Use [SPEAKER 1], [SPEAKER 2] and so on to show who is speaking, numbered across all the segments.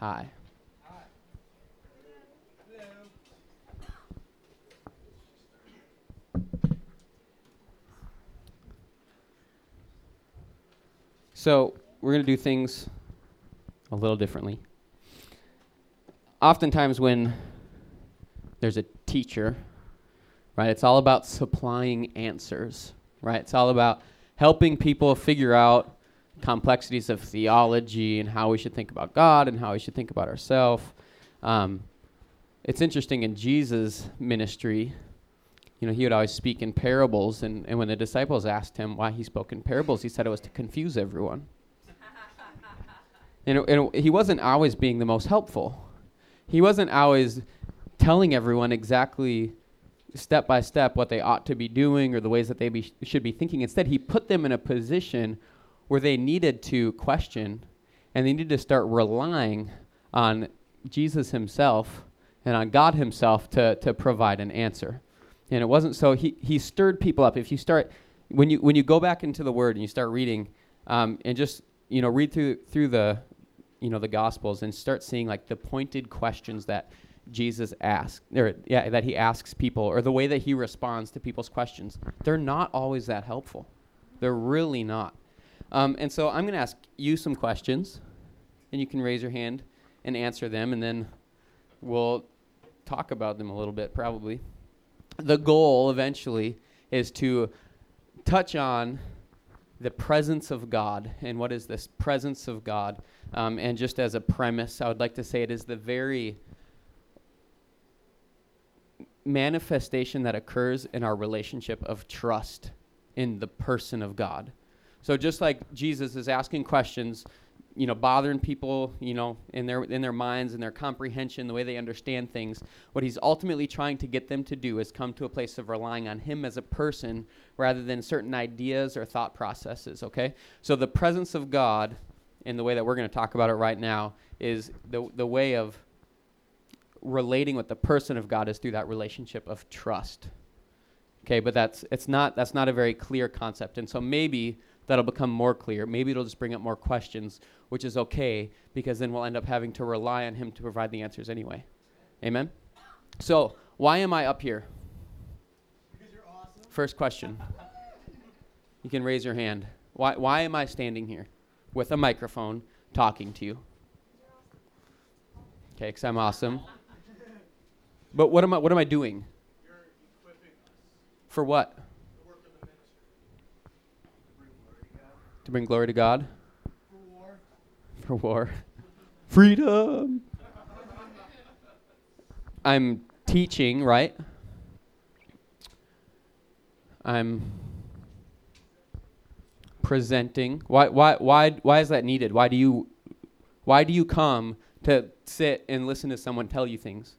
[SPEAKER 1] Hi. So, we're going to do things a little differently. Oftentimes, when there's a teacher, right, it's all about supplying answers, right? It's all about helping people figure out complexities of theology and how we should think about God and how we should think about ourselves. Um, it's interesting in Jesus' ministry, you know, he would always speak in parables, and, and when the disciples asked him why he spoke in parables, he said it was to confuse everyone. and, and he wasn't always being the most helpful. He wasn't always telling everyone exactly step by step what they ought to be doing or the ways that they be, should be thinking. Instead, he put them in a position where they needed to question and they needed to start relying on Jesus himself and on God himself to, to provide an answer. And it wasn't so he, he stirred people up. If you start when you when you go back into the word and you start reading um, and just you know read through through the you know the gospels and start seeing like the pointed questions that Jesus asks or yeah that he asks people or the way that he responds to people's questions they're not always that helpful they're really not um, and so I'm going to ask you some questions and you can raise your hand and answer them and then we'll talk about them a little bit probably the goal eventually is to touch on the presence of God. And what is this presence of God? Um, and just as a premise, I would like to say it is the very manifestation that occurs in our relationship of trust in the person of God. So just like Jesus is asking questions you know bothering people you know in their in their minds and their comprehension the way they understand things what he's ultimately trying to get them to do is come to a place of relying on him as a person rather than certain ideas or thought processes okay? So the presence of god in the way that we're going to talk about it right now is the the way of relating with the person of god is through that relationship of trust okay? But that's it's not that's not a very clear concept. And so maybe that'll become more clear. Maybe it'll just bring up more questions, which is okay because then we'll end up having to rely on Him to provide the answers anyway. Amen? So, why am I up here?
[SPEAKER 2] Because you're awesome.
[SPEAKER 1] First question. You can raise your hand. Why, why am I standing here with a microphone talking to you? Okay, because I'm awesome. But what am I, what am I doing? For what? To bring glory to God?
[SPEAKER 2] For war.
[SPEAKER 1] For war. Freedom! I'm teaching, right? I'm presenting. Why, why, why, why is that needed? Why do you, why do you come to sit and listen to someone tell you things?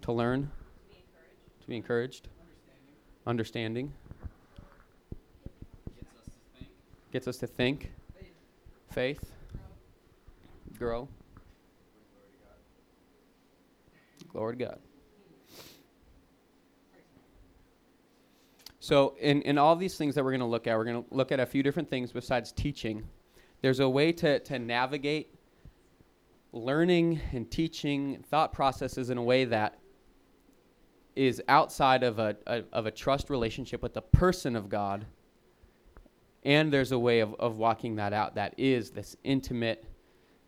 [SPEAKER 1] To learn? To be encouraged? Understanding. Gets us to think. Faith. Grow. Glory to God. So, in, in all these things that we're going to look at, we're going to look at a few different things besides teaching. There's a way to, to navigate learning and teaching thought processes in a way that is outside of a, a, of a trust relationship with the person of God and there's a way of, of walking that out that is this intimate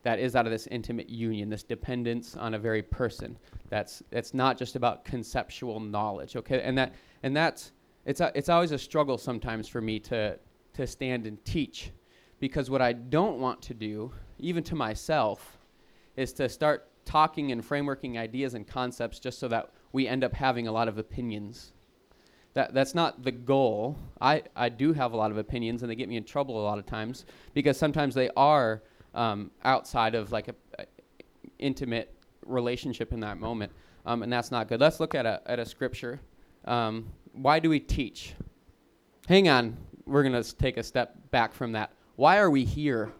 [SPEAKER 1] that is out of this intimate union this dependence on a very person that's it's not just about conceptual knowledge okay? And that and that's it's a, it's always a struggle sometimes for me to to stand and teach. Because what I don't want to do even to myself is to start talking and frameworking ideas and concepts just so that we end up having a lot of opinions that, that's not the goal. I, I do have a lot of opinions, and they get me in trouble a lot of times because sometimes they are um, outside of like a, a, intimate relationship in that moment, um, and that's not good. Let's look at a at a scripture. Um, why do we teach? Hang on, we're gonna take a step back from that. Why are we here?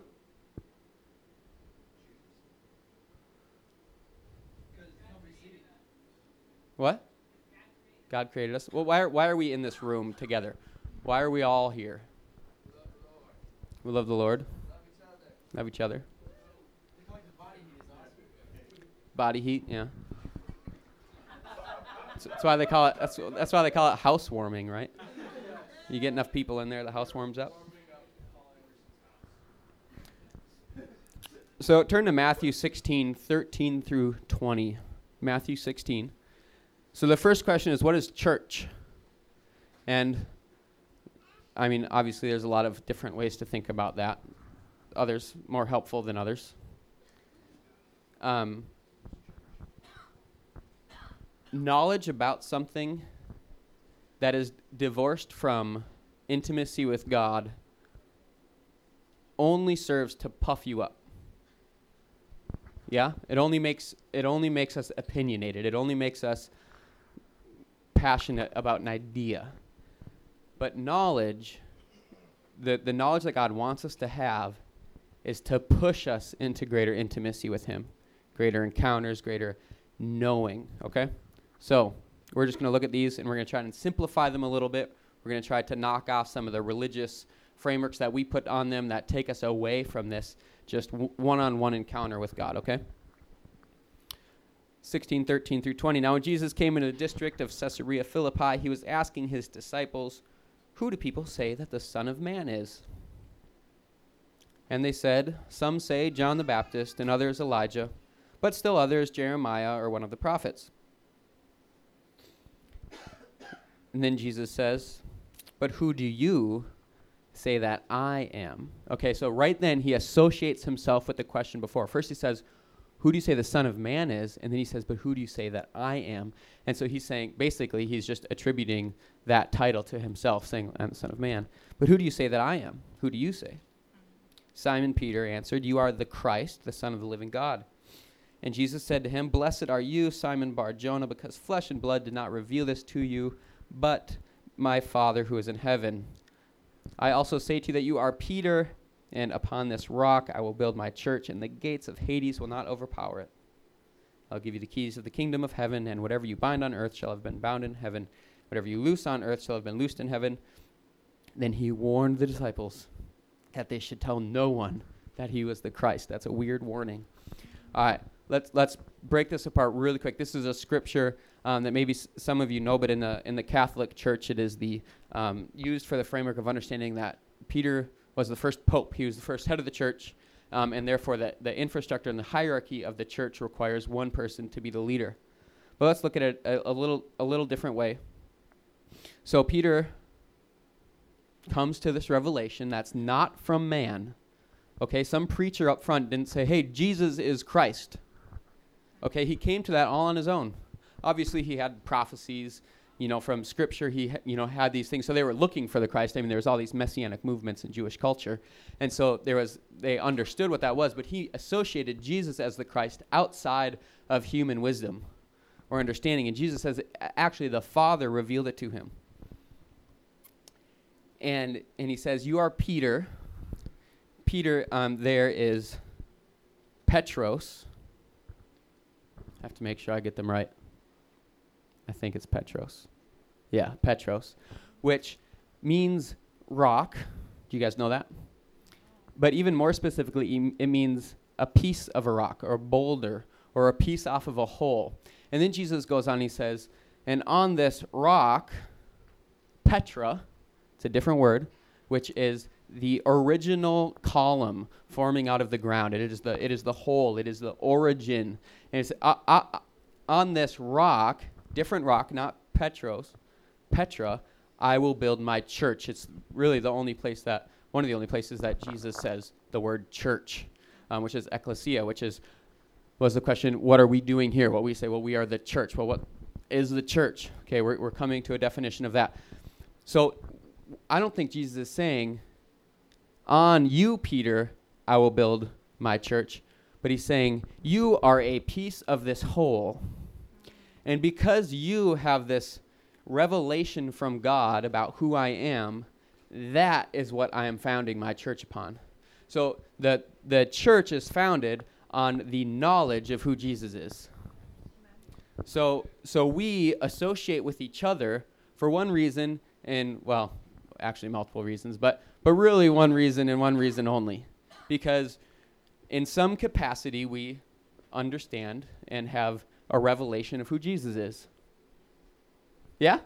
[SPEAKER 1] What? God created us. Well, why are, why are we in this room together? Why are we all here? We love the Lord. Love each other. Body heat, yeah. that's why they call it. That's that's why they call it housewarming, right? You get enough people in there, the house warms up. So turn to Matthew 16, 13 through 20. Matthew 16. So the first question is, what is church? And I mean, obviously, there's a lot of different ways to think about that. Others more helpful than others. Um, knowledge about something that is divorced from intimacy with God only serves to puff you up. Yeah, it only makes it only makes us opinionated. It only makes us passionate about an idea. But knowledge, the the knowledge that God wants us to have is to push us into greater intimacy with him, greater encounters, greater knowing, okay? So, we're just going to look at these and we're going to try and simplify them a little bit. We're going to try to knock off some of the religious frameworks that we put on them that take us away from this just one on one encounter with God, okay? 16, 13 through 20. Now, when Jesus came into the district of Caesarea Philippi, he was asking his disciples, Who do people say that the Son of Man is? And they said, Some say John the Baptist, and others Elijah, but still others Jeremiah or one of the prophets. And then Jesus says, But who do you say that I am? Okay, so right then he associates himself with the question before. First he says, Who do you say the Son of Man is? And then he says, But who do you say that I am? And so he's saying, basically, he's just attributing that title to himself, saying, I'm the Son of Man. But who do you say that I am? Who do you say? Simon Peter answered, You are the Christ, the Son of the living God. And Jesus said to him, Blessed are you, Simon Bar Jonah, because flesh and blood did not reveal this to you, but my Father who is in heaven. I also say to you that you are Peter, and upon this rock I will build my church, and the gates of Hades will not overpower it. I'll give you the keys of the kingdom of heaven, and whatever you bind on earth shall have been bound in heaven. Whatever you loose on earth shall have been loosed in heaven. Then he warned the disciples that they should tell no one that he was the Christ. That's a weird warning. All right, let's let's break this apart really quick. This is a scripture um, that maybe s- some of you know, but in the in the Catholic Church, it is the um, used for the framework of understanding that Peter was the first pope. He was the first head of the church, um, and therefore the the infrastructure and the hierarchy of the church requires one person to be the leader. But let's look at it a, a little a little different way. So Peter comes to this revelation that's not from man. Okay, some preacher up front didn't say, "Hey, Jesus is Christ." Okay, he came to that all on his own. Obviously, he had prophecies, you know, from Scripture. He, you know, had these things. So they were looking for the Christ. I mean, there was all these messianic movements in Jewish culture, and so there was. They understood what that was, but he associated Jesus as the Christ outside of human wisdom or understanding. And Jesus says, actually, the Father revealed it to him. And and he says, "You are Peter." Peter, um, there is Petros. I have to make sure I get them right. I think it's Petros. Yeah, Petros, which means rock. Do you guys know that? But even more specifically, it means a piece of a rock or a boulder or a piece off of a whole. And then Jesus goes on, he says, And on this rock, Petra, it's a different word, which is the original column forming out of the ground. It is the, it is the whole, it is the origin. And it's uh, uh, on this rock, different rock, not Petros, Petra, I will build my church. It's really the only place that, one of the only places that Jesus says the word church, um, which is ecclesia, which is, was the question, what are we doing here? What we say, well, we are the church. Well, what is the church? Okay, we're, we're coming to a definition of that. So I don't think Jesus is saying, on you, Peter, I will build my church. But he's saying, you are a piece of this whole. And because you have this revelation from God about who I am, that is what I am founding my church upon. So the, the church is founded on the knowledge of who Jesus is. So, so we associate with each other for one reason, and well, actually multiple reasons, but, but really one reason and one reason only. Because in some capacity, we understand and have a revelation of who Jesus is. Yeah?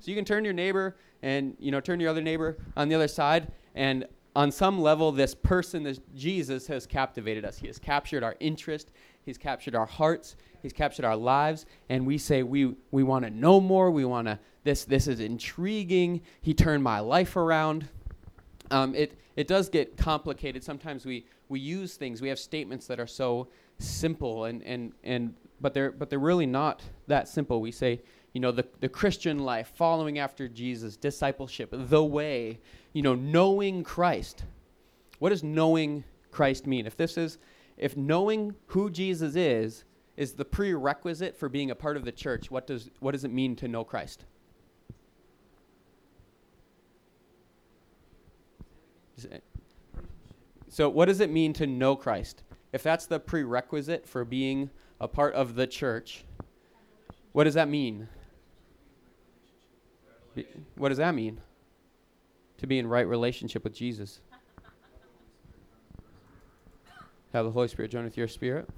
[SPEAKER 1] So you can turn your neighbor and you know turn your other neighbor on the other side and on some level this person this Jesus has captivated us. He has captured our interest, he's captured our hearts, he's captured our lives and we say we we want to know more, we want to this this is intriguing. He turned my life around. Um, it it does get complicated. Sometimes we we use things. We have statements that are so simple and and and but they're but they're really not that simple. We say you know, the, the Christian life, following after Jesus, discipleship, the way, you know, knowing Christ. What does knowing Christ mean? If this is, if knowing who Jesus is, is the prerequisite for being a part of the church, what does, what does it mean to know Christ? So, what does it mean to know Christ? If that's the prerequisite for being a part of the church, what does that mean? What does that mean? To be in right relationship with Jesus. Have the Holy Spirit join with your spirit.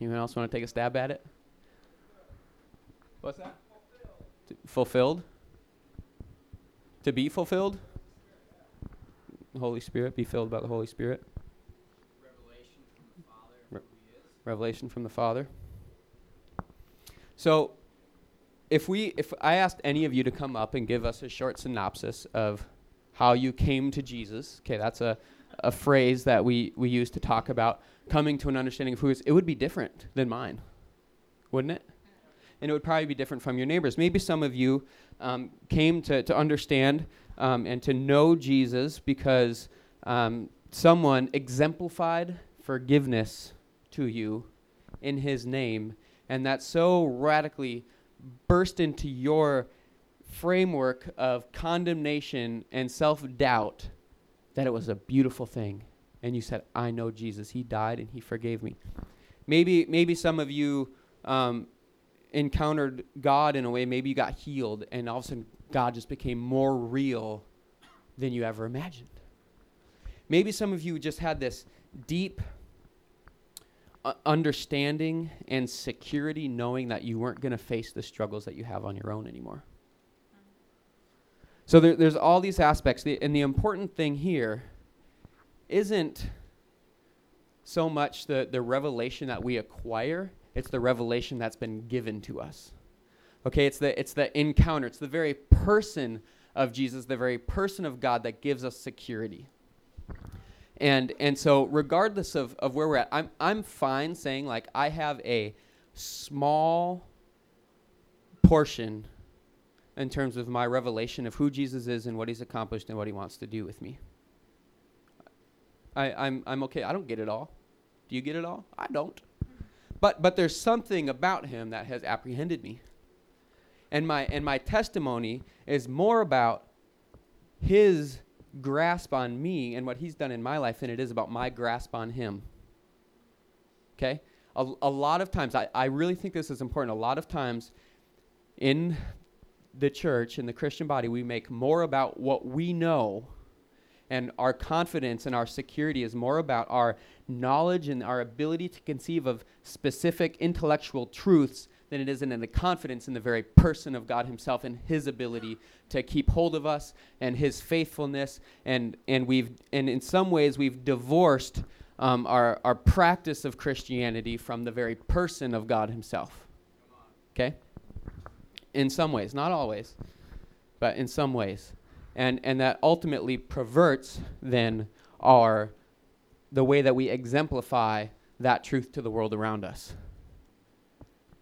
[SPEAKER 1] Anyone else want to take a stab at it? What's that? fulfilled? To be fulfilled? Holy Spirit, be filled by the Holy Spirit.
[SPEAKER 3] Revelation from the Father, Re-
[SPEAKER 1] Revelation from the Father. So, if we if I asked any of you to come up and give us a short synopsis of how you came to Jesus, okay, that's a, a phrase that we, we use to talk about coming to an understanding of who is, it would be different than mine, wouldn't it? And it would probably be different from your neighbors. Maybe some of you um, came to, to understand um, and to know Jesus because um, someone exemplified forgiveness to you in his name, and that so radically burst into your framework of condemnation and self doubt that it was a beautiful thing. And you said, I know Jesus. He died and he forgave me. Maybe, maybe some of you um, encountered God in a way, maybe you got healed, and all of a sudden God just became more real than you ever imagined. Maybe some of you just had this deep understanding and security knowing that you weren't going to face the struggles that you have on your own anymore. So there, there's all these aspects. The, and the important thing here isn't so much the, the revelation that we acquire, it's the revelation that's been given to us. Okay, it's the, it's the encounter, it's the very person of Jesus, the very person of God that gives us security. And and so regardless of, of where we're at, I'm I'm fine saying like I have a small portion in terms of my revelation of who Jesus is and what he's accomplished and what he wants to do with me. I, I'm I'm okay. I don't get it all. Do you get it all? I don't. But but there's something about him that has apprehended me. And my and my testimony is more about his grasp on me and what he's done in my life than it is about my grasp on him. Okay? A, a lot of times, I, I really think this is important. A lot of times in the church, in the Christian body, we make more about what we know, and our confidence and our security is more about our knowledge and our ability to conceive of specific intellectual truths than it is in the confidence in the very person of God Himself and His ability to keep hold of us and His faithfulness. And, and, we've, and in some ways, we've divorced um, our, our practice of Christianity from the very person of God Himself. Okay? In some ways, not always, but in some ways. And, and that ultimately perverts then our the way that we exemplify that truth to the world around us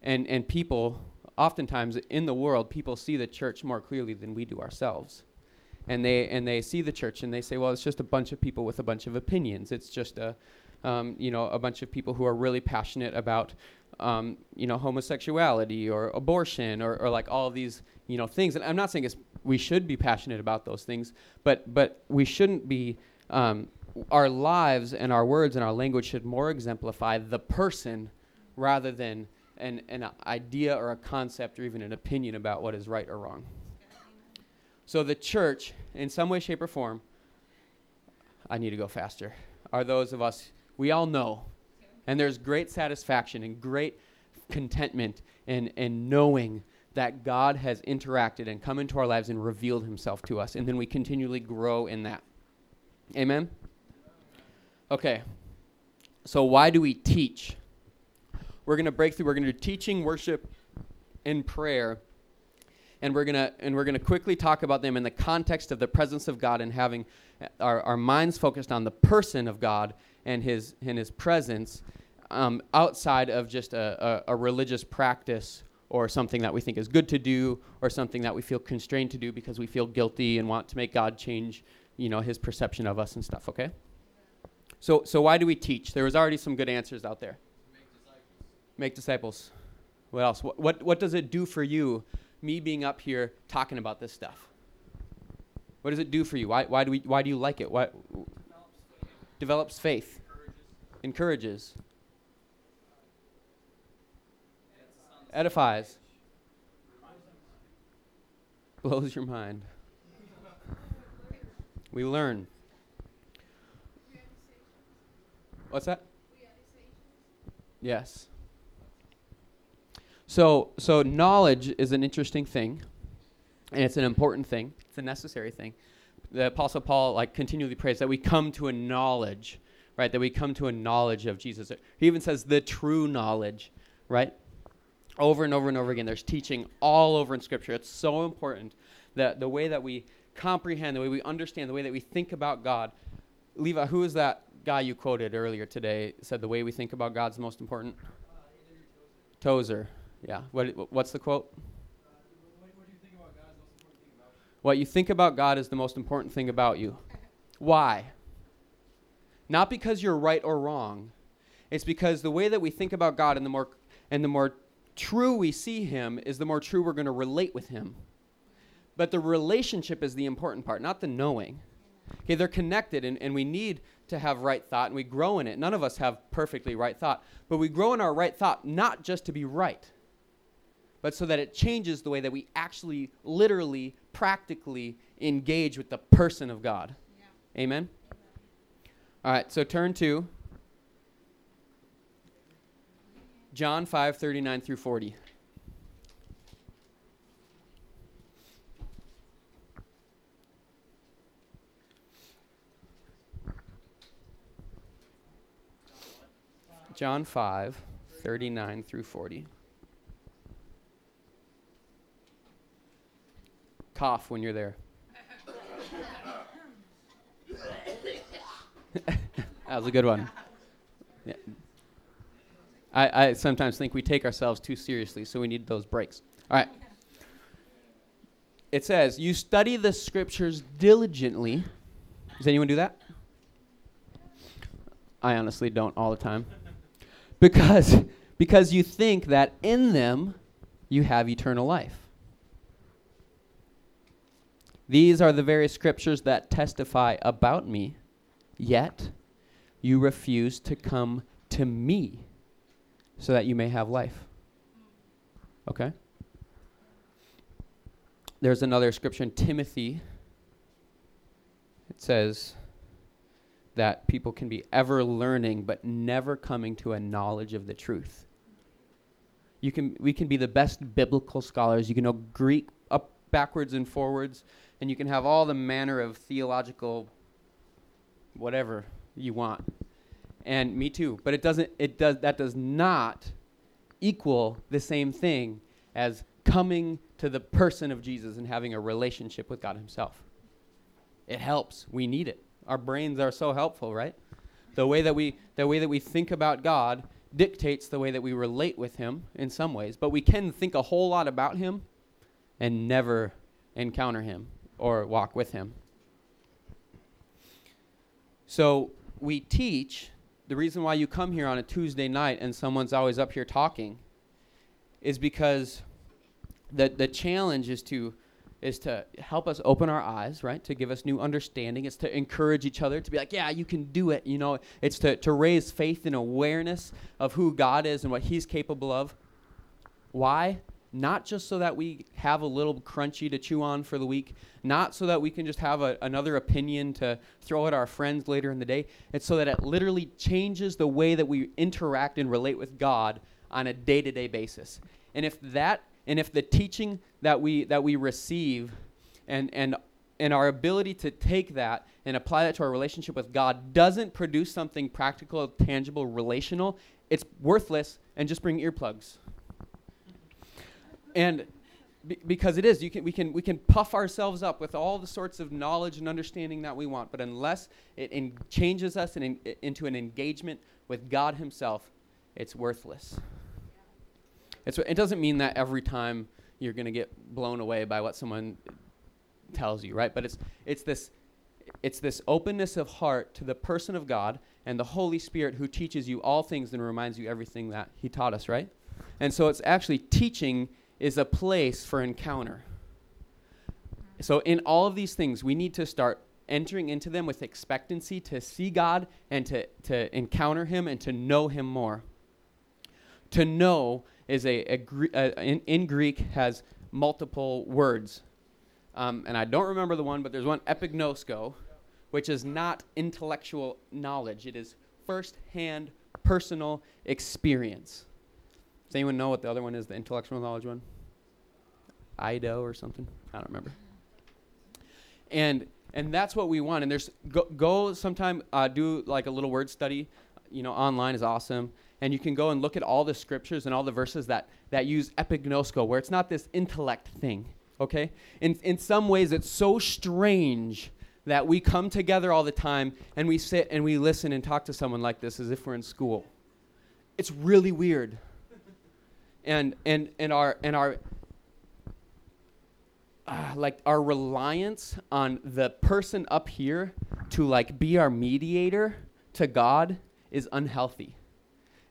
[SPEAKER 1] and and people oftentimes in the world people see the church more clearly than we do ourselves. And they and they see the church and they say well it's just a bunch of people with a bunch of opinions. It's just a um, you know a bunch of people who are really passionate about um, you know homosexuality or abortion or, or like all these you know things. And i'm not saying it's we should be passionate about those things but but we shouldn't be um, our lives and our words and our language should more exemplify the person rather than an, an idea or a concept or even an opinion about what is right or wrong. So the church, in some way, shape, or form, I need to go faster, are those of us, we all know And there's great satisfaction and great contentment in, in knowing that God has interacted and come into our lives and revealed himself to us. And then we continually grow in that. Amen? Okay. So, why do we teach? We're going to break through. We're going to do teaching, worship, and prayer. And we're going to and we're going to quickly talk about them in the context of the presence of God and having our, our minds focused on the person of God and his and his presence um, outside of just a, a, a religious practice or something that we think is good to do or something that we feel constrained to do because we feel guilty and want to make God change, you know, his perception of us and stuff, okay? So so why do we teach? There was already some good answers out there.
[SPEAKER 3] Make disciples.
[SPEAKER 1] What else? What what, what does it do for you me being up here talking about this stuff? What does it do for you? Why why do we why do you like it? Why
[SPEAKER 3] Develops faith. Encourages.
[SPEAKER 1] encourages,
[SPEAKER 3] Adds a sense of
[SPEAKER 1] edifies, blows your mind. We learn. What's that? Yes. So so knowledge is an interesting thing, and it's an important thing. It's a necessary thing. The Apostle Paul like continually prays that we come to a knowledge, right? That we come to a knowledge of Jesus. He even says the true knowledge, right? Over and over and over again. There's teaching all over in Scripture. It's so important that the way that we comprehend, the way we understand, the way that we think about God. Levi, who is that guy you quoted earlier today? Said the way we think about God's most important. Tozer. Yeah. What, what's the quote? What you think about God is the most important thing about you. Why? Not because you're right or wrong. It's because the way that we think about God and the more and the more true we see him is the more true we're going to relate with him. But the relationship is the important part, not the knowing. Okay, they're connected and, and we need to have right thought and we grow in it. None of us have perfectly right thought, but we grow in our right thought not just to be right, but so that it changes the way that we actually, literally, practically engage with the person of God. Amen? All right, so turn to John 5 39 through 40. John 5 39 through 40. Cough when you're there. that was a good one. Yeah. I, I sometimes think we take ourselves too seriously, so we need those breaks. All right. It says, You study the scriptures diligently. Does anyone do that? I honestly don't all the time. Because, because you think that in them you have eternal life. These are the very scriptures that testify about me, yet you refuse to come to me so that you may have life. Okay? There's another scripture in Timothy. It says that people can be ever learning but never coming to a knowledge of the truth. You can we can be the best biblical scholars. You can know Greek up backwards and forwards and you can have all the manner of theological whatever you want. And me too, but it doesn't it does that does not equal the same thing as coming to the person of Jesus and having a relationship with God himself. It helps. We need it. Our brains are so helpful, right? The way that we the way that we think about God dictates the way that we relate with him in some ways, but we can think a whole lot about him and never encounter him or walk with him. So we teach the reason why you come here on a Tuesday night and someone's always up here talking is because the the challenge is to is to help us open our eyes, right? To give us new understanding. It's to encourage each other to be like, yeah, you can do it. You know, it's to, to raise faith and awareness of who God is and what He's capable of. Why? Not just so that we have a little crunchy to chew on for the week, not so that we can just have a, another opinion to throw at our friends later in the day. It's so that it literally changes the way that we interact and relate with God on a day-to-day basis. And if that and if the teaching that we that we receive and and and our ability to take that and apply that to our relationship with God doesn't produce something practical, tangible, relational, it's worthless and just bring earplugs. And be- because it is, you can, we, can, we can puff ourselves up with all the sorts of knowledge and understanding that we want, but unless it changes us in, in, into an engagement with God Himself, it's worthless. It's, it doesn't mean that every time you're going to get blown away by what someone tells you, right? But it's, it's, this, it's this openness of heart to the person of God and the Holy Spirit who teaches you all things and reminds you everything that He taught us, right? And so it's actually teaching is a place for encounter. So, in all of these things, we need to start entering into them with expectancy to see God and to, to encounter Him and to know Him more. To know is a, a, Gre- uh, in, in Greek has multiple words. Um, and I don't remember the one, but there's one epignosko, which is not intellectual knowledge. It is first-hand personal experience. Does anyone know what the other one is, the intellectual knowledge one? Ido or something? I don't remember. And and that's what we want. And there's go, go sometime uh, do like a little word study. You know, online is awesome, and you can go and look at all the scriptures and all the verses that that use epignosko, where it's not this intellect thing. Okay, in in some ways it's so strange that we come together all the time and we sit and we listen and talk to someone like this as if we're in school. It's really weird. And and and our and our uh, like our reliance on the person up here to like be our mediator to God is unhealthy.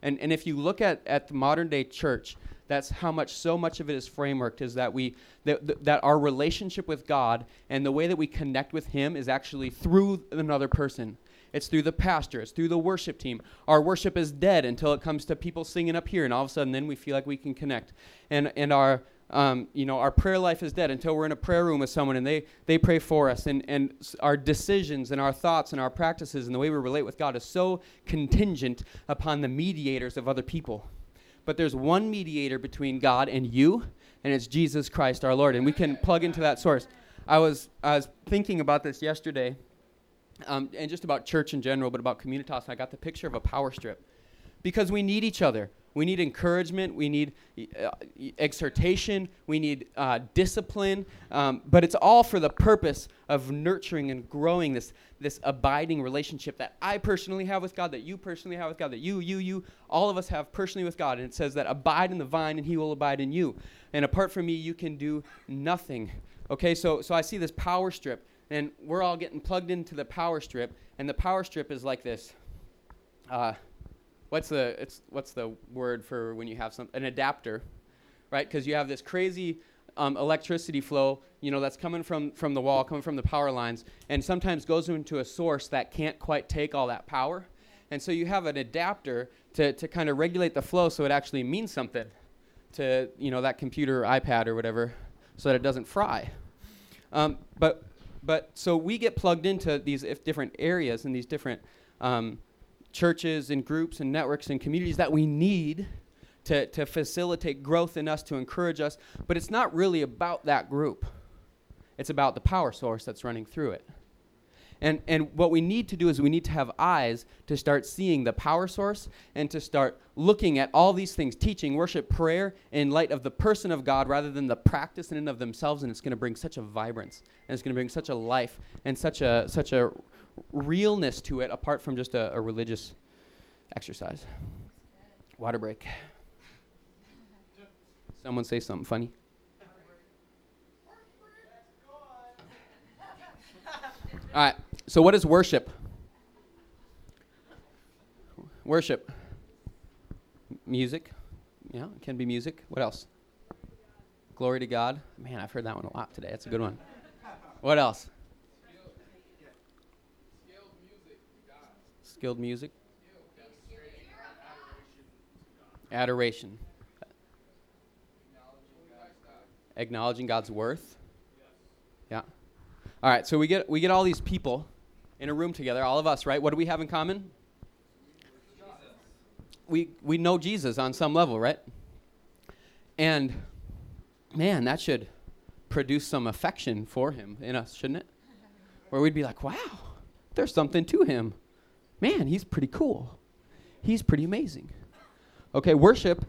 [SPEAKER 1] And and if you look at at the modern day church, that's how much so much of it is frameworked is that we that, that- our relationship with God and the way that we connect with him is actually through another person. It's through the pastor, it's through the worship team. Our worship is dead until it comes to people singing up here and all of a sudden then we feel like we can connect. And and our um, you know, our prayer life is dead until we're in a prayer room with someone and they, they pray for us. And, and our decisions and our thoughts and our practices and the way we relate with God is so contingent upon the mediators of other people. But there's one mediator between God and you, and it's Jesus Christ our Lord. And we can plug into that source. I was, I was thinking about this yesterday, um, and just about church in general, but about Communitas, and I got the picture of a power strip. Because we need each other. We need encouragement. We need uh, exhortation. We need uh, discipline. Um, but it's all for the purpose of nurturing and growing this, this abiding relationship that I personally have with God, that you personally have with God, that you, you, you, all of us have personally with God. And it says that abide in the vine and he will abide in you. And apart from me, you can do nothing. Okay, so, so I see this power strip, and we're all getting plugged into the power strip. And the power strip is like this. Uh, what's the it's what's the word for when you have some an adapter right? Because you have this crazy um, electricity flow you know that's coming from from the wall coming from the power lines and sometimes goes into a source that can't quite take all that power. And so you have an adapter to, to kind of regulate the flow so it actually means something to you know that computer or ipad or whatever so that it doesn't fry. Um, but but so we get plugged into these if different areas and these different um, churches and groups and networks and communities that we need to, to facilitate growth in us, to encourage us. But it's not really about that group, it's about the power source that's running through it. And, and what we need to do is we need to have eyes to start seeing the power source and to start looking at all these things, teaching, worship, prayer in light of the person of God rather than the practice in and of themselves. And it's going to bring such a vibrance and it's going to bring such a life and such a, such a realness to it apart from just a, a religious exercise. Water break. Someone say something funny. All right. So, what is worship? Worship. Music. Yeah, it can be music. What else? Glory to God. Man, I've heard that one a lot today. That's a good one. What else? Skilled music. Adoration. Acknowledging God's worth. Yeah. All right, so we get we get all these people in a room together, all of us, right? What do we have in common? We we know Jesus on some level, right? And man, that should produce some affection for him in us, shouldn't it? Where we'd be like, "Wow, there's something to him. Man, he's pretty cool. He's pretty amazing." Okay, worship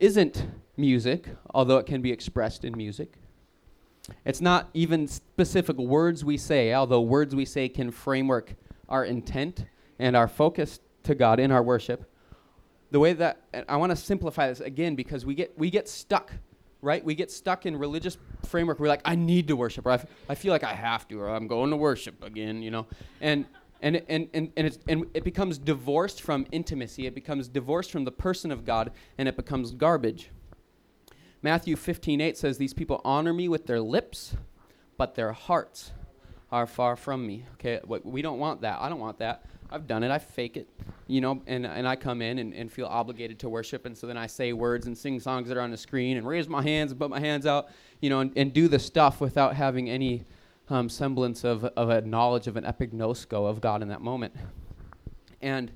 [SPEAKER 1] isn't music, although it can be expressed in music. It's not even specific words we say, although words we say can framework our intent and our focus to God in our worship. The way that I want to simplify this again because we get we get stuck, right? We get stuck in religious framework. We're like, I need to worship, or I, f- I feel like I have to, or I'm going to worship again, you know. And and and and and, and it becomes divorced from intimacy. It becomes divorced from the person of God, and it becomes garbage. Matthew 15:8 says, "These people honor me with their lips, but their hearts are far from me." Okay, we don't want that. I don't want that. I've done it. I fake it, you know, and, and I come in and, and feel obligated to worship, and so then I say words and sing songs that are on the screen and raise my hands and put my hands out, you know, and, and do the stuff without having any um, semblance of, of a knowledge of an epignosko of God in that moment. And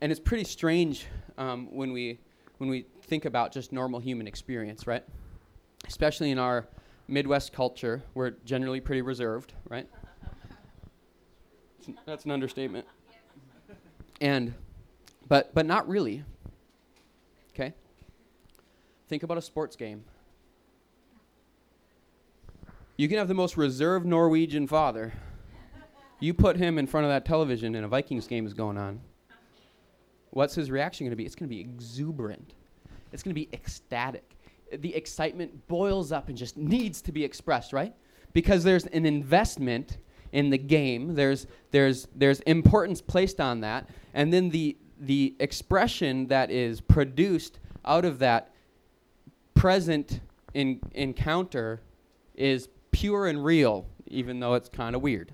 [SPEAKER 1] and it's pretty strange um, when we when we think about just normal human experience, right? Especially in our Midwest culture, we're generally pretty reserved, right? That's an understatement. And, but but not really. Okay. Think about a sports game. You can have the most reserved Norwegian father. You put him in front of that television and a Vikings game is going on. What's his reaction going to be? It's going to be exuberant. It's going to be ecstatic. The excitement boils up and just needs to be expressed, right? Because there's an investment in the game. There's there's there's importance placed on that, and then the the expression that is produced out of that present in, encounter is pure and real, even though it's kind of weird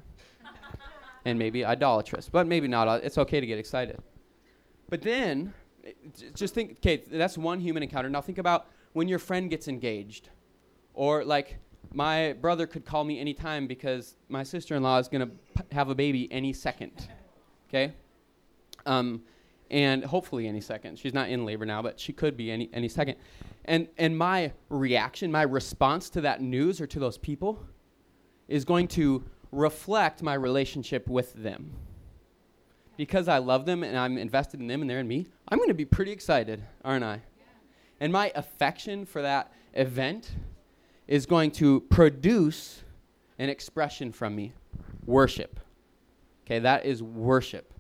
[SPEAKER 1] and maybe idolatrous, but maybe not. It's okay to get excited. But then, eh, just think, okay, that's one human encounter. Now think about when your friend gets engaged, or like my brother could call me anytime because my sister-in-law is going to p- have a baby any second. Okay? Um, and hopefully any second. She's not in labor now, but she could be any any second. And and my reaction, my response to that news or to those people is going to reflect my relationship with them. Because I love them and I'm invested in them and they're in me, I'm going to be pretty excited, aren't I? And my affection for that event is going to produce an expression from me worship. Okay, that is worship.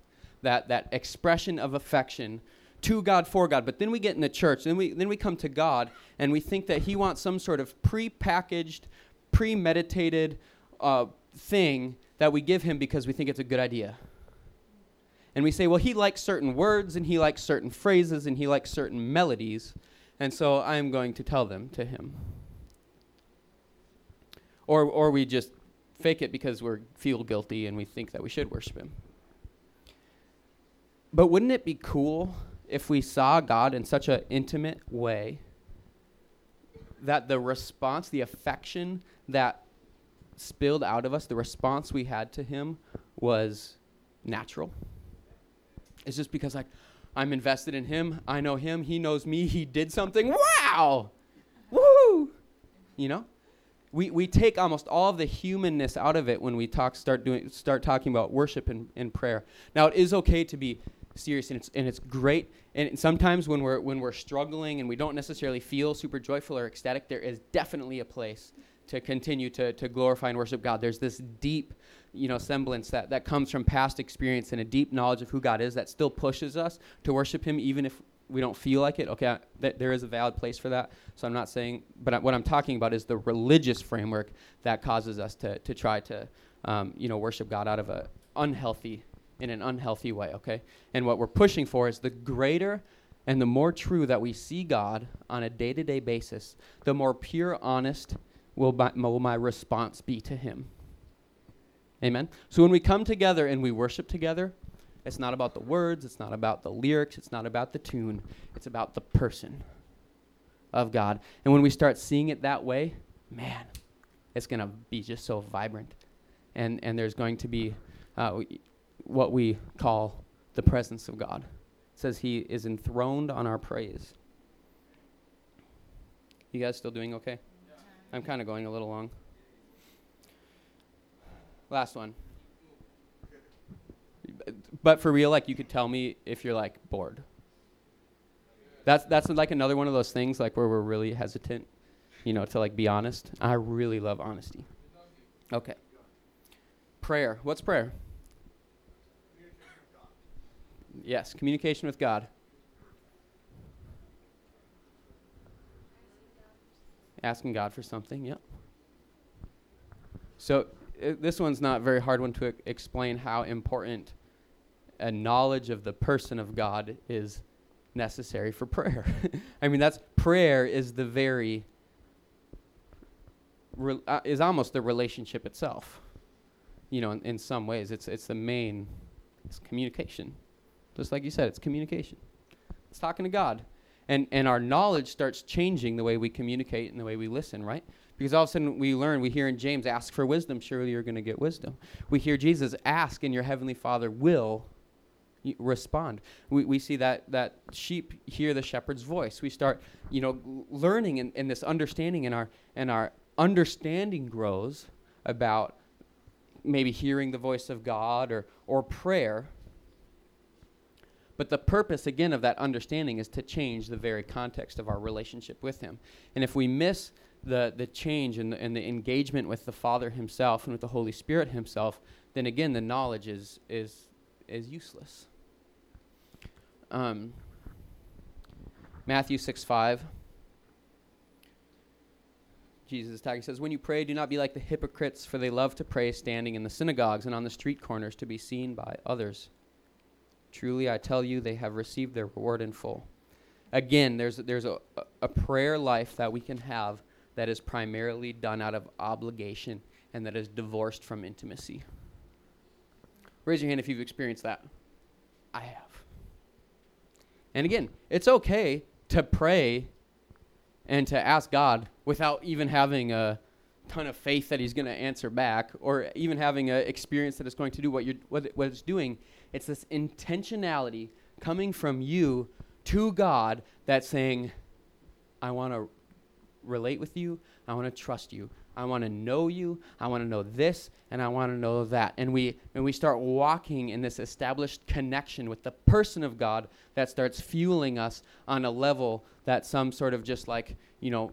[SPEAKER 1] That, that expression of affection to God for God. But then we get in the church, then we, then we come to God, and we think that He wants some sort of pre-packaged, premeditated uh, thing that we give Him because we think it's a good idea. And we say, well, He likes certain words, and He likes certain phrases, and He likes certain melodies, and so I'm going to tell them to Him. Or, or we just fake it because we feel guilty and we think that we should worship Him. But wouldn't it be cool if we saw God in such an intimate way that the response, the affection that spilled out of us, the response we had to Him was natural? It's just because, like, I'm invested in Him, I know Him, He knows me, He did something. Wow! Woo! You know? we, we take almost all of the humanness out of it when we talk start doing start talking about worship and, and prayer. Now it is okay to be serious and it's and it's great. And sometimes when we're when we're struggling and we don't necessarily feel super joyful or ecstatic, there is definitely a place to continue to, to glorify and worship God. There's this deep, you know, semblance that, that comes from past experience and a deep knowledge of who God is that still pushes us to worship Him even if we don't feel like it. Okay, th- there is a valid place for that. So I'm not saying, but I, what I'm talking about is the religious framework that causes us to, to try to, um, you know, worship God out of a unhealthy, in an unhealthy way. Okay, and what we're pushing for is the greater and the more true that we see God on a day-to-day basis, the more pure, honest will my, will my response be to Him. Amen. So when we come together and we worship together, it's not about the words, it's not about the lyrics, it's not about the tune, it's about the person of God. And when we start seeing it that way, man, it's going to be just so vibrant. And, and there's going to be uh, what we call the presence of God. It says he is enthroned on our praise. You guys still doing okay? I'm kind of going a little long. Last one. But for real, like you could tell me if you're like bored. That's that's like another one of those things like where we're really hesitant, you know, to like be honest. I really love honesty. Okay. Prayer. What's prayer? Yes, communication with God. Asking God for something, yep. So i this one's not a very hard one to explain how important a knowledge of the person of God is necessary for prayer. I mean, that's prayer is the very re, uh, is almost the relationship itself. You know, in, in some ways, it's it's the main it's communication. Just like you said, it's communication. It's talking to God. And and our knowledge starts changing the way we communicate and the way we listen, right? Because all of a sudden we learn, we hear in James, ask for wisdom, surely you're going to get wisdom. We hear Jesus, ask and your heavenly Father will respond. We, we see that, that sheep hear the shepherd's voice. We start, you know, learning and, and this understanding and our, and our understanding grows about maybe hearing the voice of God or, or prayer. But the purpose, again, of that understanding is to change the very context of our relationship with Him. And if we miss the, the change and the, and the engagement with the Father Himself and with the Holy Spirit Himself, then again, the knowledge is, is, is useless. Um, Matthew 6 5. Jesus is talking. He says, When you pray, do not be like the hypocrites, for they love to pray standing in the synagogues and on the street corners to be seen by others. Truly, I tell you, they have received their reward in full. Again, there's, there's a, a prayer life that we can have that is primarily done out of obligation and that is divorced from intimacy. Raise your hand if you've experienced that. I have. And again, it's okay to pray and to ask God without even having a ton of faith that He's going to answer back, or even having an experience that is going to do what you're what, what it's doing. It's this intentionality coming from you to God that's saying, "I want to relate with you. I want to trust you. I want to know you. I want to know this, and I want to know that." And we and we start walking in this established connection with the person of God that starts fueling us on a level that some sort of just like you know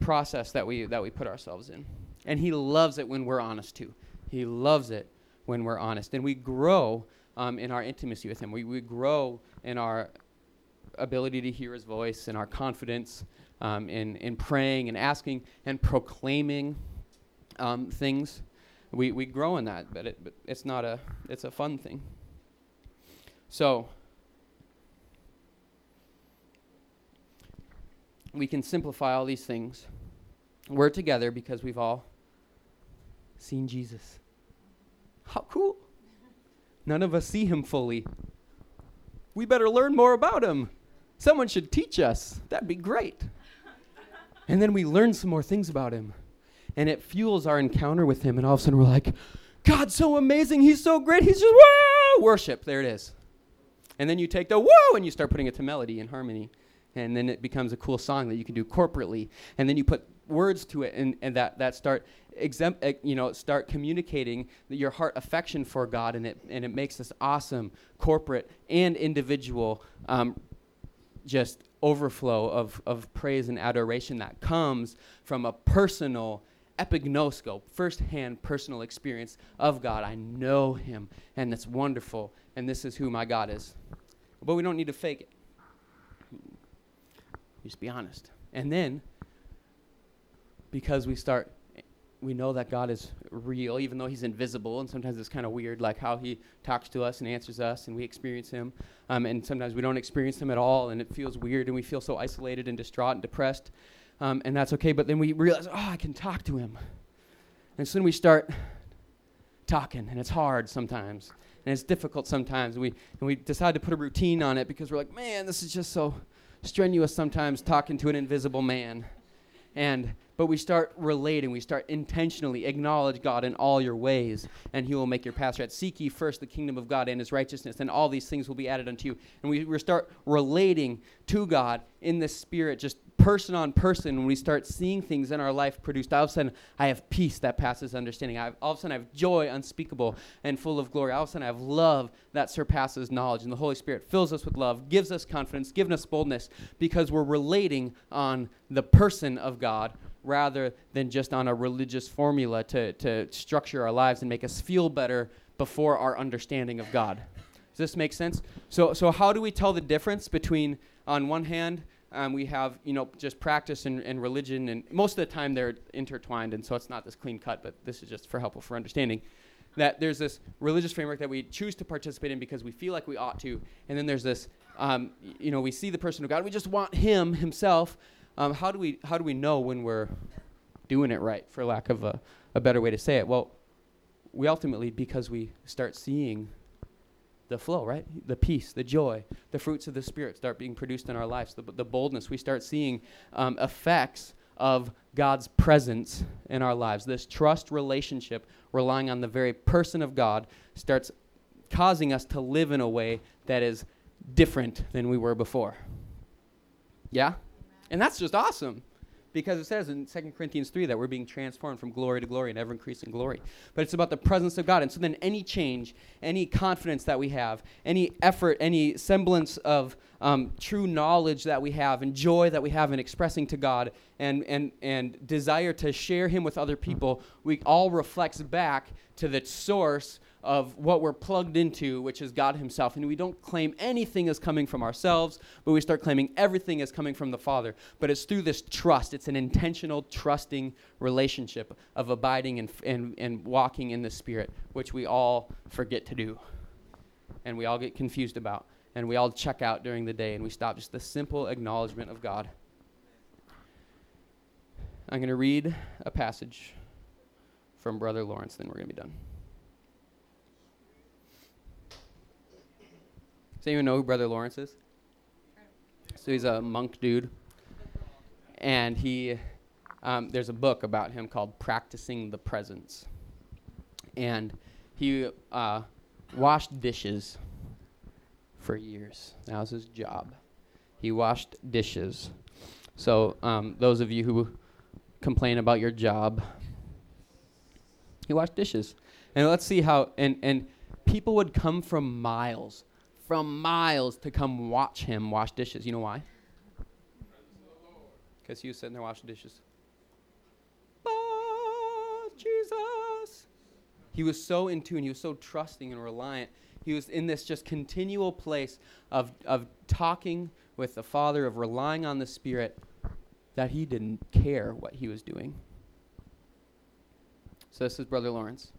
[SPEAKER 1] process that we that we put ourselves in. And he loves it when we're honest too. He loves it when we're honest, and we grow um, in our intimacy with him. We we grow in our ability to hear his voice and our confidence um, in in praying and asking and proclaiming um, things. We we grow in that, but it but it's not a it's a fun thing. So. We can simplify all these things. We're together because we've all seen Jesus. How cool! None of us see him fully. We better learn more about him. Someone should teach us. That'd be great. and then we learn some more things about him. And it fuels our encounter with him. And all of a sudden we're like, God's so amazing. He's so great. He's just, whoa! Worship. There it is. And then you take the whoa and you start putting it to melody and harmony. And then it becomes a cool song that you can do corporately. And then you put words to it and, and that, that start exempt, uh, you know, start communicating your heart affection for God, and it and it makes this awesome corporate and individual um, just overflow of of praise and adoration that comes from a personal epignoscope, firsthand personal experience of God. I know Him, and it's wonderful, and this is who my God is. But we don't need to fake it. Just be honest, and then because we start we know that God is real, even though He's invisible, and sometimes it's kind of weird, like how He talks to us and answers us, and we experience Him, um, and sometimes we don't experience Him at all, and it feels weird, and we feel so isolated and distraught and depressed, um, and that's okay. But then we realize, oh, I can talk to Him, and so then we start talking, and it's hard sometimes, and it's difficult sometimes, and we and we decide to put a routine on it because we're like, man, this is just so strenuous sometimes talking to an invisible man. and but we start relating we start intentionally acknowledge god in all your ways and he will make your path straight. Seek ye first the kingdom of god and his righteousness and all these things will be added unto you. And we, we start relating to god in the spirit just person on person when we start seeing things in our life produced. All of a sudden i have peace that passes understanding. I have, all of a sudden i have joy unspeakable and full of glory. All of a sudden i have love that surpasses knowledge. And the holy spirit fills us with love gives us confidence gives us boldness because we're relating on the person of god rather than just on a religious formula to, to structure our lives and make us feel better before our understanding of God. Does this make sense? So, so how do we tell the difference between, on one hand, um, we have you know just practice and, and religion, and most of the time they're intertwined, and so it's not this clean cut, but this is just for helpful for understanding. That there's this religious framework that we choose to participate in because we feel like we ought to, and then there's this, um, you know, we see the person of God, we just want Him Himself, um, how do we how do we know when we're doing it right, for lack of a, a better way to say it? Well, we ultimately because we start seeing the flow, right? The peace, the joy, the fruits of the spirit start being produced in our lives. The, the boldness, we start seeing um, effects of God's presence in our lives. This trust relationship, relying on the very person of God, starts causing us to live in a way that is different than we were before. Yeah? And that's just awesome because it says in 2 Corinthians 3 that we're being transformed from glory to glory and ever increasing glory. But it's about the presence of God. And so then any change, any confidence that we have, any effort, any semblance of um, true knowledge that we have and joy that we have in expressing to God and, and, and desire to share Him with other people, we all reflects back to the source of what we're plugged into, which is God Himself. And we don't claim anything as coming from ourselves, but we start claiming everything as coming from the Father. But it's through this trust, it's an intentional, trusting relationship of abiding and, and, and walking in the Spirit, which we all forget to do. And we all get confused about. And we all check out during the day and we stop just the simple acknowledgement of God. I'm going to read a passage from Brother Lawrence, then we're going to be done. Does anyone know who Brother Lawrence is? So he's a monk dude, and he um, there's a book about him called "Practicing the Presence," and he uh, washed dishes for years. That was his job. He washed dishes. So um, those of you who complain about your job, he washed dishes, and let's see how and and people would come from miles from miles to come watch him wash dishes. You know why? Because he was sitting there washing dishes. Oh, Jesus. He was so in tune. He was so trusting and reliant. He was in this just continual place of, of talking with the Father, of relying on the Spirit, that he didn't care what he was doing. So, this is Brother Lawrence.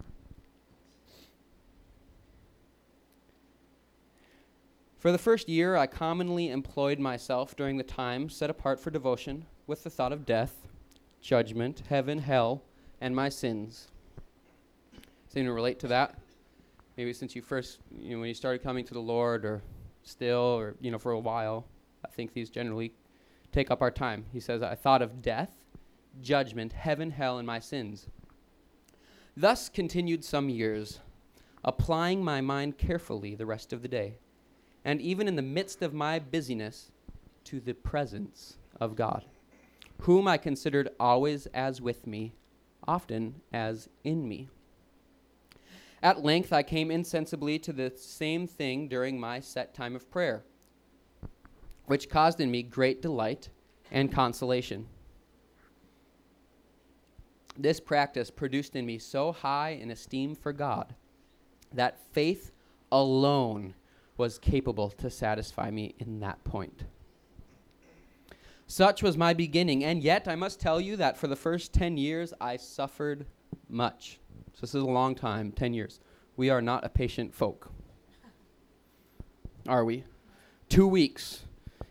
[SPEAKER 1] For the first year, I commonly employed myself during the time set apart for devotion with the thought of death, judgment, heaven, hell, and my sins. Does anyone relate to that? Maybe since you first, you know, when you started coming to the Lord, or still, or you know, for a while. I think these generally take up our time. He says, "I thought of death, judgment, heaven, hell, and my sins." Thus continued some years, applying my mind carefully the rest of the day and even in the midst of my busyness, to the presence of God, whom I considered always as with me, often as in me. At length, I came insensibly to the same thing during my set time of prayer, which caused in me great delight and consolation. This practice produced in me so high an esteem for God that faith alone was capable to satisfy me in that point. Such was my beginning, and yet I must tell you that for the first 10 years I suffered much. So this is a long time 10 years. We are not a patient folk. Are we? Two weeks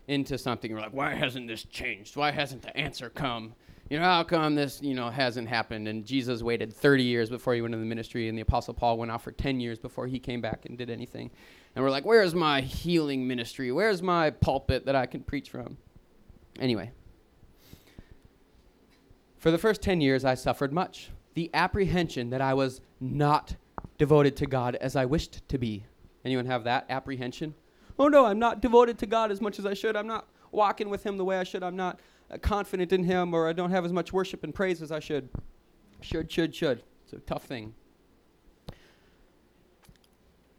[SPEAKER 1] into something, we're like, why hasn't this changed? Why hasn't the answer come? You know, how come this, you know, hasn't happened? And Jesus waited 30 years before he went into the ministry, and the Apostle Paul went out for 10 years before he came back and did anything. And we're like, where's my healing ministry? Where's my pulpit that I can preach from? Anyway. For the first 10 years, I suffered much. The apprehension that I was not devoted to God as I wished to be. Anyone have that apprehension? Oh no, I'm not devoted to God as much as I should. I'm not walking with Him the way I should. I'm not Uh, confident in Him, or I don't have as much worship and praise as I should. Should, should, should. It's a tough thing.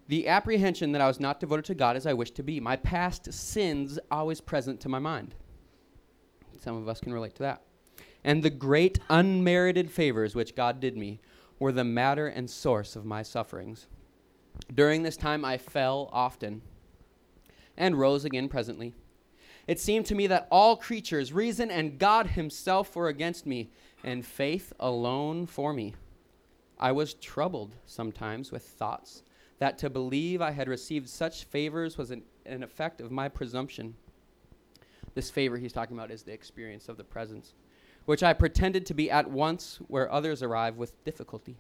[SPEAKER 1] The apprehension that I was not devoted to God as I wished to be. My past sins always present to my mind. Some of us can relate to that. And the great unmerited favors which God did me were the matter and source of my sufferings. During this time I fell often and rose again presently. It seemed to me that all creatures, reason and God Himself were against me, and faith alone for me. I was troubled sometimes with thoughts that to believe I had received such favors was an, an effect of my presumption. This favor he's talking about is the experience of the presence, which I pretended to be at once where others arrive with difficulty.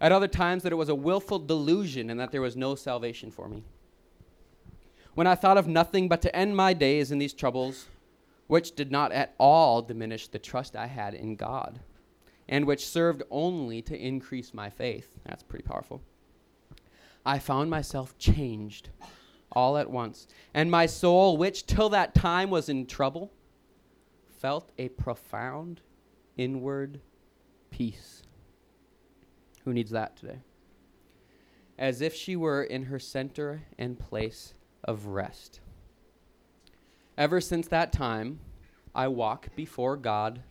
[SPEAKER 1] At other times, that it was a willful delusion and that there was no salvation for me. When I thought of nothing but to end my days in these troubles, which did not at all diminish the trust I had in God, and which served only to increase my faith. That's pretty powerful. I found myself changed all at once, and my soul, which till that time was in trouble, felt a profound inward peace. Who needs that today? As if she were in her center and place of rest. Ever since that time, I walk before God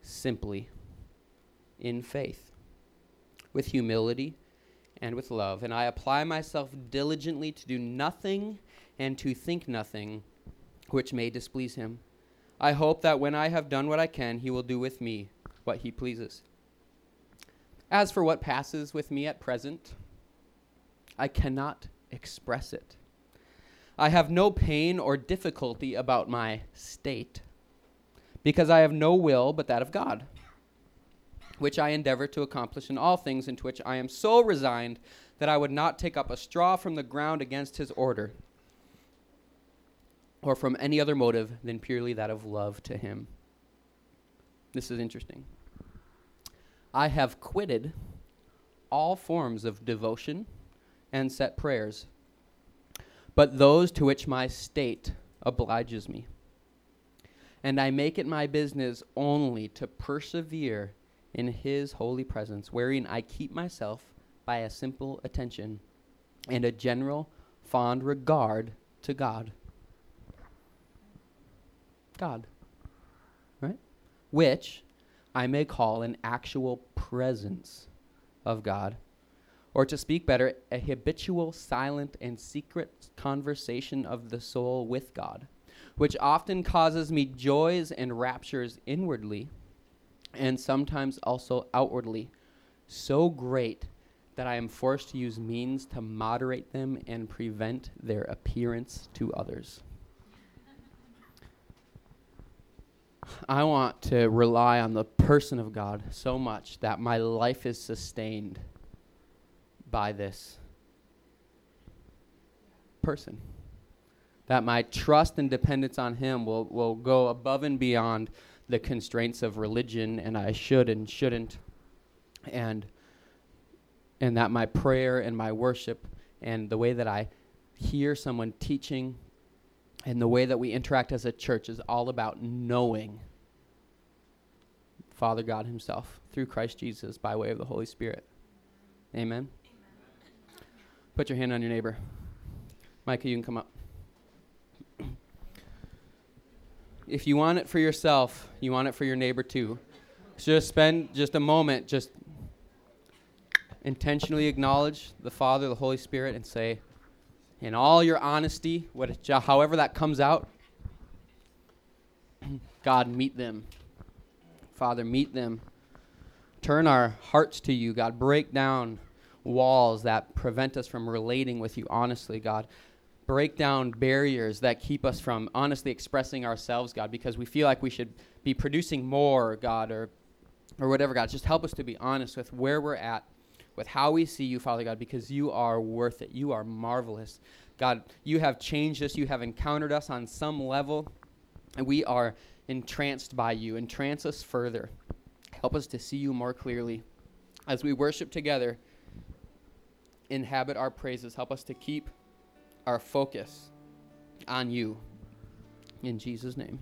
[SPEAKER 1] simply in faith, with humility and with love, and I apply myself diligently to do nothing and to think nothing which may displease him. I hope that when I have done what I can, he will do with me what he pleases. As for what passes with me at present, I cannot express it. I have no pain or difficulty about my state, because I have no will but that of God which I endeavor to accomplish in all things into which I am so resigned that I would not take up a straw from the ground against his order, or from any other motive than purely that of love to him. This is interesting. I have quitted all forms of devotion and set prayers, but those to which my state obliges me. And I make it my business only to persevere in his holy presence, wherein I keep myself by a simple attention and a general fond regard to God. God. Right? Which I may call an actual presence of God. Or to speak better, a habitual, silent, and secret conversation of the soul with God, which often causes me joys and raptures inwardly and sometimes also outwardly, so great that I am forced to use means to moderate them and prevent their appearance to others. I want to rely on the person of God so much that my life is sustained by this person. That my trust and dependence on Him will, will go above and beyond the constraints of religion and I should and shouldn't and and that my prayer and my worship and the way that I hear someone teaching and the way that we interact as a church is all about knowing Father God himself through Christ Jesus by way of the Holy Spirit. Amen. Put your hand on your neighbor. Micah, you can come up. if you want it for yourself, you want it for your neighbor too. So just spend just a moment, just intentionally acknowledge the Father, the Holy Spirit, and say, in all your honesty, what, however that comes out, God, meet them. Father, meet them. Turn our hearts to you, God. Break down walls that prevent us from relating with you honestly, God break down barriers that keep us from honestly expressing ourselves, God, because we feel like we should be producing more, God, or or whatever, God. Just help us to be honest with where we're at, with how we see you, Father God, because you are worth it. You are marvelous. God, you have changed us. You have encountered us on some level, and we are entranced by you. Entrance us further. Help us to see you more clearly. As we worship together, inhabit our praises. Help us to keep our focus on you. In Jesus' name.